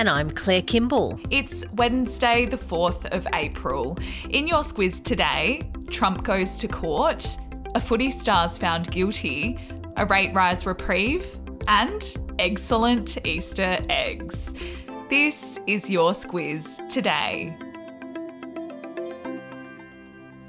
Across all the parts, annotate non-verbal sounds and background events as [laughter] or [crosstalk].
And I'm Claire Kimball. It's Wednesday, the 4th of April. In your squiz today, Trump goes to court, a footy star's found guilty, a rate rise reprieve, and excellent Easter eggs. This is your squiz today.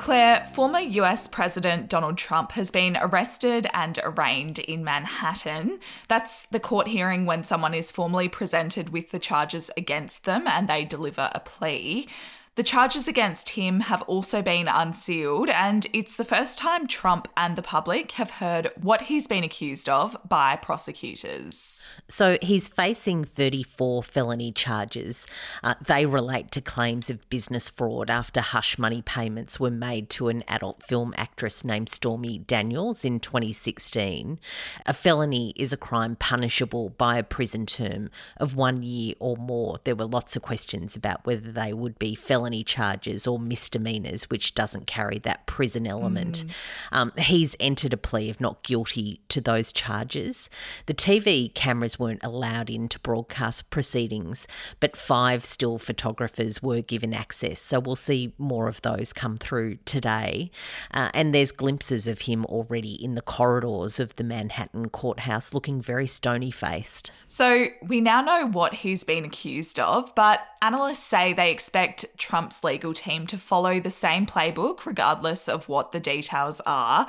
Claire, former US President Donald Trump has been arrested and arraigned in Manhattan. That's the court hearing when someone is formally presented with the charges against them and they deliver a plea. The charges against him have also been unsealed, and it's the first time Trump and the public have heard what he's been accused of by prosecutors. So he's facing 34 felony charges. Uh, they relate to claims of business fraud after hush money payments were made to an adult film actress named Stormy Daniels in 2016. A felony is a crime punishable by a prison term of one year or more. There were lots of questions about whether they would be felony felony charges or misdemeanors, which doesn't carry that prison element. Mm. Um, he's entered a plea of not guilty to those charges. The TV cameras weren't allowed in to broadcast proceedings, but five still photographers were given access. So we'll see more of those come through today. Uh, and there's glimpses of him already in the corridors of the Manhattan courthouse looking very stony faced. So we now know what he's been accused of, but analysts say they expect Trump's legal team to follow the same playbook, regardless of what the details are.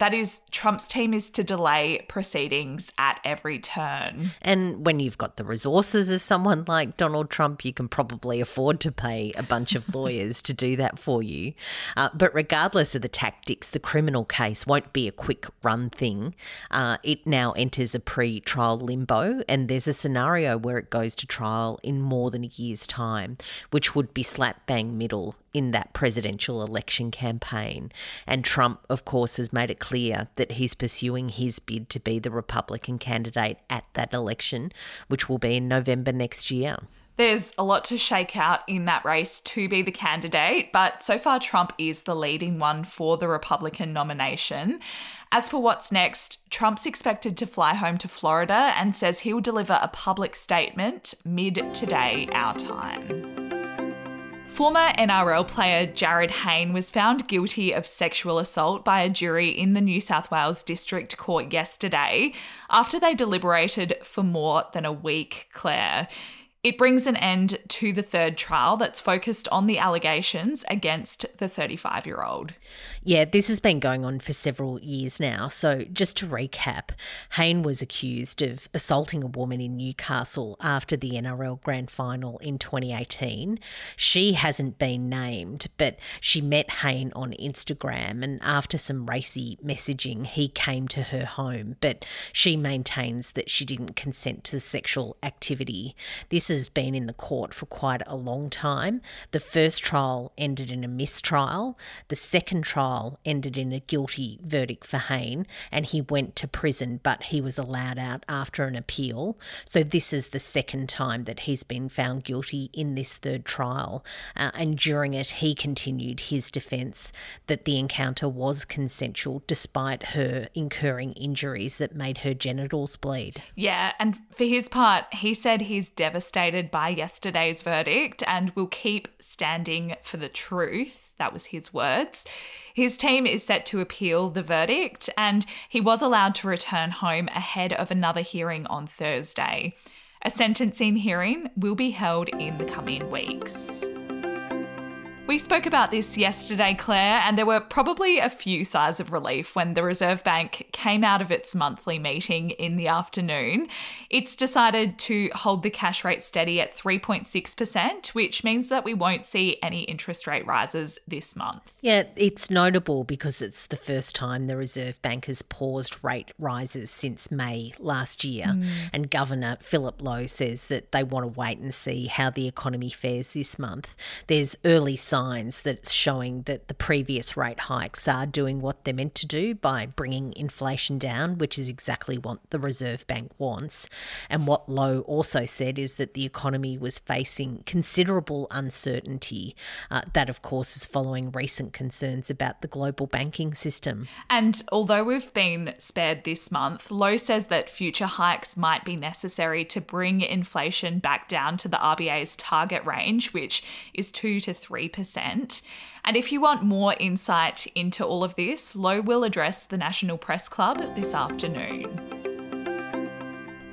That is, Trump's team is to delay proceedings at every turn. And when you've got the resources of someone like Donald Trump, you can probably afford to pay a bunch of lawyers to do that for you. Uh, but regardless of the tactics, the criminal case won't be a quick run thing. Uh, it now enters a pre trial limbo, and there's a scenario where it goes to trial in more than a year's time, which would be slap bang middle in that presidential election campaign. And Trump, of course, has made it clear that he's pursuing his bid to be the Republican candidate at that election, which will be in November next year. There's a lot to shake out in that race to be the candidate, but so far Trump is the leading one for the Republican nomination. As for what's next, Trump's expected to fly home to Florida and says he'll deliver a public statement mid today, our time. Former NRL player Jarryd Hayne was found guilty of sexual assault by a jury in the New South Wales District Court yesterday after they deliberated for more than a week, Claire. It brings an end to the third trial that's focused on the allegations against the 35 year old. Yeah, this has been going on for several years now. So, just to recap, Hayne was accused of assaulting a woman in Newcastle after the NRL Grand Final in 2018. She hasn't been named, but she met Hayne on Instagram, and after some racy messaging, he came to her home. But she maintains that she didn't consent to sexual activity. This has been in the court for quite a long time. The first trial ended in a mistrial, the second trial ended in a guilty verdict for Hayne, and he went to prison, but he was allowed out after an appeal. So, this is the second time that he's been found guilty in this third trial. Uh, and during it, he continued his defence that the encounter was consensual despite her incurring injuries that made her genitals bleed. Yeah, and for his part, he said he's devastated devastated by yesterday's verdict and will keep standing for the truth. That was his words. His team is set to appeal the verdict, and he was allowed to return home ahead of another hearing on Thursday. A sentencing hearing will be held in the coming weeks. We spoke about this yesterday, Claire, and there were probably a few sighs of relief when the Reserve Bank came out of its monthly meeting in the afternoon. It's decided to hold the cash rate steady at 3.6%, which means that we won't see any interest rate rises this month. Yeah, it's notable because it's the first time the Reserve Bank has paused rate rises since May last year. Mm. And Governor Philip Lowe says that they want to wait and see how the economy fares this month. There's early signs signs that's showing that the previous rate hikes are doing what they're meant to do by bringing inflation down, which is exactly what the Reserve Bank wants. And what Lowe also said is that the economy was facing considerable uncertainty. Uh, that, of course, is following recent concerns about the global banking system. And although we've been spared this month, Lowe says that future hikes might be necessary to bring inflation back down to the RBA's target range, which is 2 to 3%. And if you want more insight into all of this, Lowe will address the National Press Club this afternoon.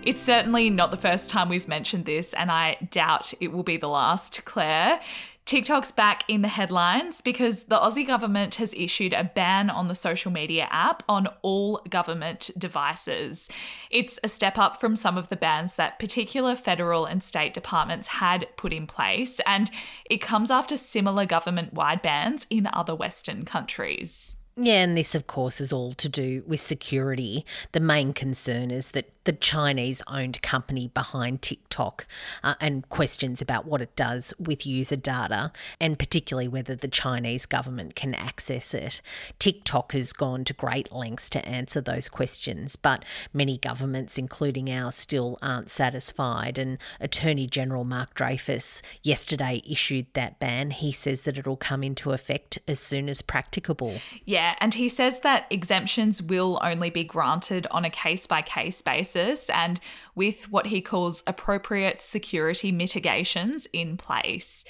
It's certainly not the first time we've mentioned this, and I doubt it will be the last, Claire. TikTok's back in the headlines because the Aussie government has issued a ban on the social media app on all government devices. It's a step up from some of the bans that particular federal and state departments had put in place, and it comes after similar government wide bans in other Western countries. Yeah, and this, of course, is all to do with security. The main concern is that the Chinese owned company behind TikTok uh, and questions about what it does with user data and particularly whether the Chinese government can access it. TikTok has gone to great lengths to answer those questions, but many governments, including ours, still aren't satisfied. And Attorney General Mark Dreyfus yesterday issued that ban. He says that it'll come into effect as soon as practicable. Yeah, and he says that exemptions will only be granted on a case by case basis and with what he calls appropriate security mitigations in place.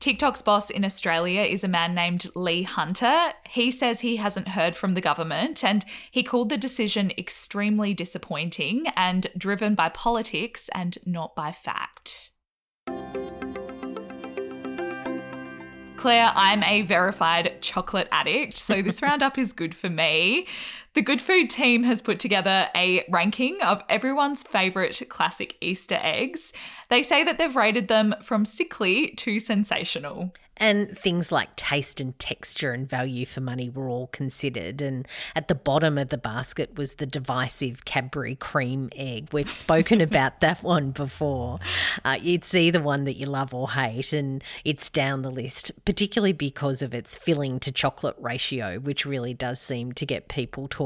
TikTok's boss in Australia is a man named Lee Hunter. He says he hasn't heard from the government and he called the decision extremely disappointing and driven by politics and not by fact. Claire, I'm a verified chocolate addict, so this roundup is good for me. The Good Food team has put together a ranking of everyone's favourite classic Easter eggs. They say that they've rated them from sickly to sensational. And things like taste and texture and value for money were all considered. And at the bottom of the basket was the divisive Cadbury cream egg. We've [laughs] spoken about that one before. Uh, it's either one that you love or hate, and it's down the list, particularly because of its filling to chocolate ratio, which really does seem to get people talking.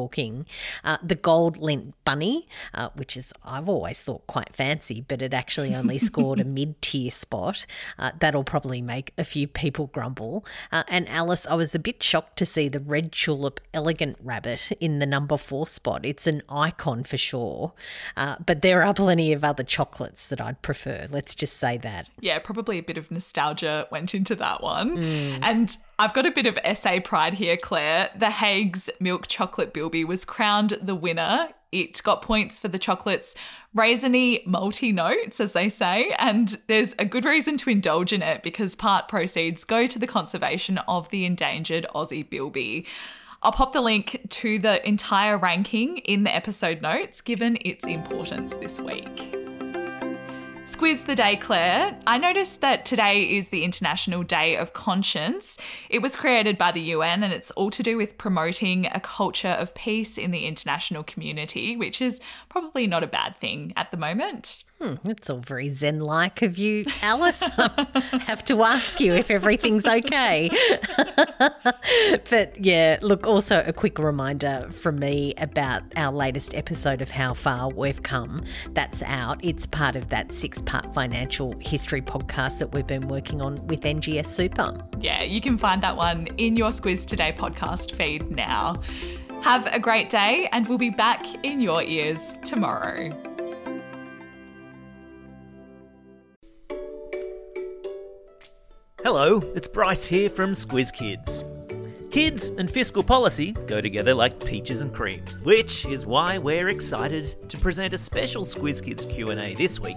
Uh, the gold Lindt bunny, uh, which is, I've always thought quite fancy, but it actually only [laughs] scored a mid tier spot. Uh, that'll probably make a few people grumble. Uh, and Alice, I was a bit shocked to see the red tulip elegant rabbit in the number four spot. It's an icon for sure. Uh, but there are plenty of other chocolates that I'd prefer. Let's just say that. Yeah, probably a bit of nostalgia went into that one. Mm. And I've got a bit of SA pride here, Claire. The Haigh's Milk Chocolate Bilby was crowned the winner. It got points for the chocolate's raisiny multi notes, as they say, and there's a good reason to indulge in it because part proceeds go to the conservation of the endangered Aussie bilby. I'll pop the link to the entire ranking in the episode notes, given its importance this week. Squiz the Day, Claire. I noticed that today is the International Day of Conscience. It was created by the UN and it's all to do with promoting a culture of peace in the international community, which is probably not a bad thing at the moment. Hmm, it's all very zen like of you, Alice. [laughs] I have to ask you if everything's okay. [laughs] but yeah, look, also a quick reminder from me about our latest episode of How Far We've Come. That's out. It's part of that six part financial history podcast that we've been working on with NGS Super. Yeah, you can find that one in your Squiz Today podcast feed now. Have a great day, and we'll be back in your ears tomorrow. Hello, it's Bryce here from Squiz Kids. Kids and fiscal policy go together like peaches and cream, which is why we're excited to present a special Squiz Kids Q&A this week